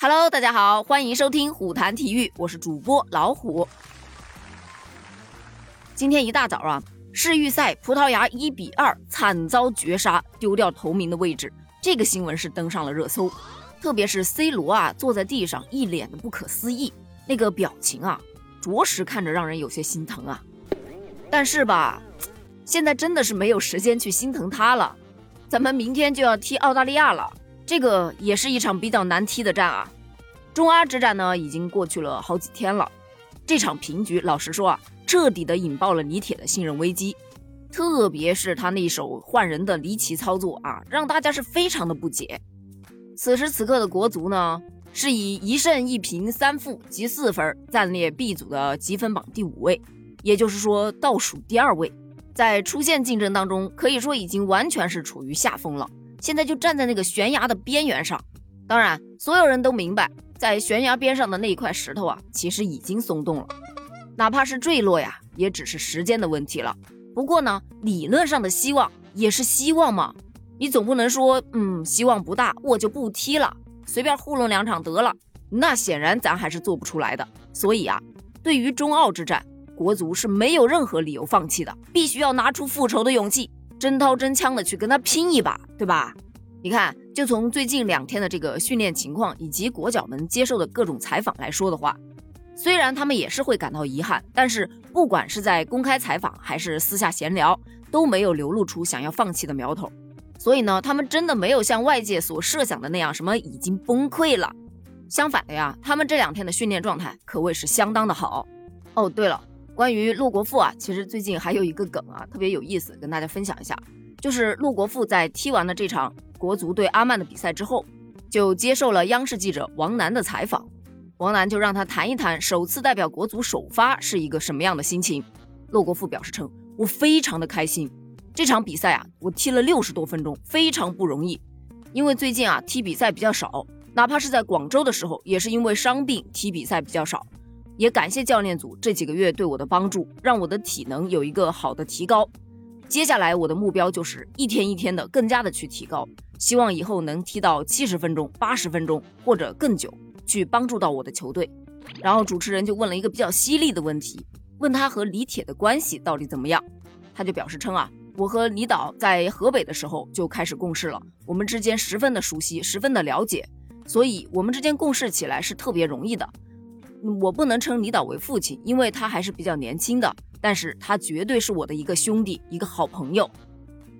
Hello，大家好，欢迎收听虎谈体育，我是主播老虎。今天一大早啊，世预赛葡萄牙一比二惨遭绝杀，丢掉头名的位置，这个新闻是登上了热搜。特别是 C 罗啊，坐在地上一脸的不可思议，那个表情啊，着实看着让人有些心疼啊。但是吧，现在真的是没有时间去心疼他了，咱们明天就要踢澳大利亚了。这个也是一场比较难踢的战啊，中阿之战呢已经过去了好几天了，这场平局，老实说啊，彻底的引爆了李铁的信任危机，特别是他那手换人的离奇操作啊，让大家是非常的不解。此时此刻的国足呢，是以一胜一平三负积四分，暂列 B 组的积分榜第五位，也就是说倒数第二位，在出线竞争当中，可以说已经完全是处于下风了。现在就站在那个悬崖的边缘上，当然，所有人都明白，在悬崖边上的那一块石头啊，其实已经松动了，哪怕是坠落呀，也只是时间的问题了。不过呢，理论上的希望也是希望嘛，你总不能说，嗯，希望不大，我就不踢了，随便糊弄两场得了。那显然咱还是做不出来的。所以啊，对于中澳之战，国足是没有任何理由放弃的，必须要拿出复仇的勇气。真刀真枪的去跟他拼一把，对吧？你看，就从最近两天的这个训练情况以及国脚们接受的各种采访来说的话，虽然他们也是会感到遗憾，但是不管是在公开采访还是私下闲聊，都没有流露出想要放弃的苗头。所以呢，他们真的没有像外界所设想的那样什么已经崩溃了。相反的呀，他们这两天的训练状态可谓是相当的好。哦，对了。关于陆国富啊，其实最近还有一个梗啊，特别有意思，跟大家分享一下。就是陆国富在踢完了这场国足对阿曼的比赛之后，就接受了央视记者王楠的采访。王楠就让他谈一谈首次代表国足首发是一个什么样的心情。陆国富表示称：“我非常的开心，这场比赛啊，我踢了六十多分钟，非常不容易。因为最近啊踢比赛比较少，哪怕是在广州的时候，也是因为伤病踢比赛比较少。”也感谢教练组这几个月对我的帮助，让我的体能有一个好的提高。接下来我的目标就是一天一天的更加的去提高，希望以后能踢到七十分钟、八十分钟或者更久，去帮助到我的球队。然后主持人就问了一个比较犀利的问题，问他和李铁的关系到底怎么样？他就表示称啊，我和李导在河北的时候就开始共事了，我们之间十分的熟悉，十分的了解，所以我们之间共事起来是特别容易的。我不能称李导为父亲，因为他还是比较年轻的，但是他绝对是我的一个兄弟，一个好朋友。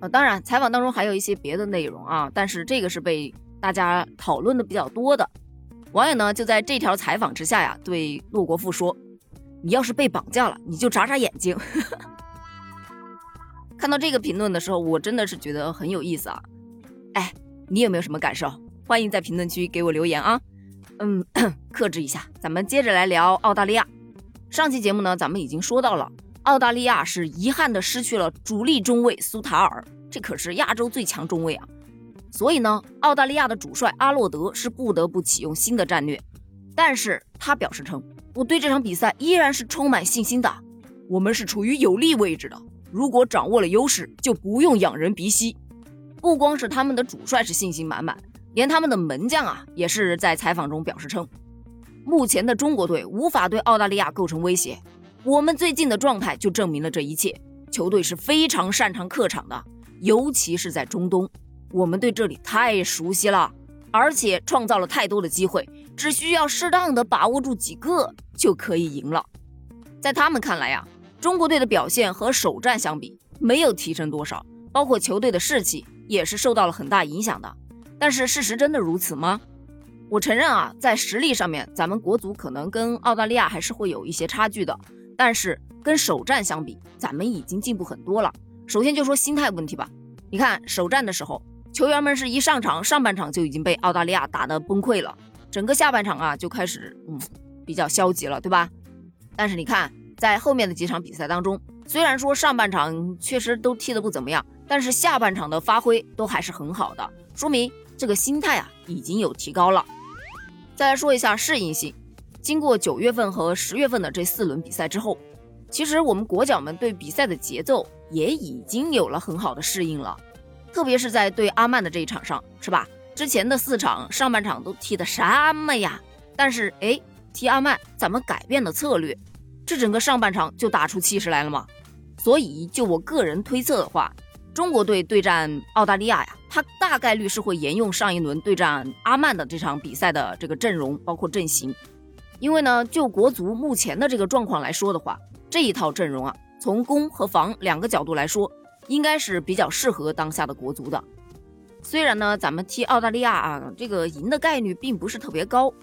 呃，当然，采访当中还有一些别的内容啊，但是这个是被大家讨论的比较多的。网友呢就在这条采访之下呀，对骆国富说：“你要是被绑架了，你就眨眨眼睛。”看到这个评论的时候，我真的是觉得很有意思啊。哎，你有没有什么感受？欢迎在评论区给我留言啊。嗯，克制一下，咱们接着来聊澳大利亚。上期节目呢，咱们已经说到了，澳大利亚是遗憾的失去了主力中卫苏塔尔，这可是亚洲最强中卫啊。所以呢，澳大利亚的主帅阿洛德是不得不启用新的战略。但是他表示称，我对这场比赛依然是充满信心的。我们是处于有利位置的，如果掌握了优势，就不用仰人鼻息。不光是他们的主帅是信心满满。连他们的门将啊，也是在采访中表示称，目前的中国队无法对澳大利亚构成威胁。我们最近的状态就证明了这一切。球队是非常擅长客场的，尤其是在中东，我们对这里太熟悉了，而且创造了太多的机会，只需要适当的把握住几个就可以赢了。在他们看来呀，中国队的表现和首战相比没有提升多少，包括球队的士气也是受到了很大影响的。但是事实真的如此吗？我承认啊，在实力上面，咱们国足可能跟澳大利亚还是会有一些差距的。但是跟首战相比，咱们已经进步很多了。首先就说心态问题吧，你看首战的时候，球员们是一上场，上半场就已经被澳大利亚打得崩溃了，整个下半场啊就开始嗯比较消极了，对吧？但是你看在后面的几场比赛当中，虽然说上半场确实都踢得不怎么样，但是下半场的发挥都还是很好的，说明。这个心态啊，已经有提高了。再来说一下适应性，经过九月份和十月份的这四轮比赛之后，其实我们国脚们对比赛的节奏也已经有了很好的适应了。特别是在对阿曼的这一场上，是吧？之前的四场上半场都踢的什么呀？但是哎，踢阿曼咱们改变了策略，这整个上半场就打出气势来了嘛。所以就我个人推测的话，中国队对战澳大利亚呀，他大概率是会沿用上一轮对战阿曼的这场比赛的这个阵容，包括阵型。因为呢，就国足目前的这个状况来说的话，这一套阵容啊，从攻和防两个角度来说，应该是比较适合当下的国足的。虽然呢，咱们踢澳大利亚啊，这个赢的概率并不是特别高，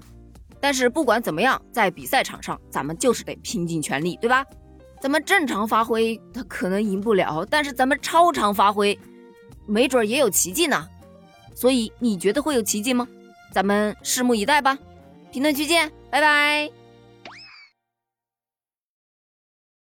但是不管怎么样，在比赛场上，咱们就是得拼尽全力，对吧？咱们正常发挥，他可能赢不了，但是咱们超常发挥，没准也有奇迹呢。所以你觉得会有奇迹吗？咱们拭目以待吧。评论区见，拜拜。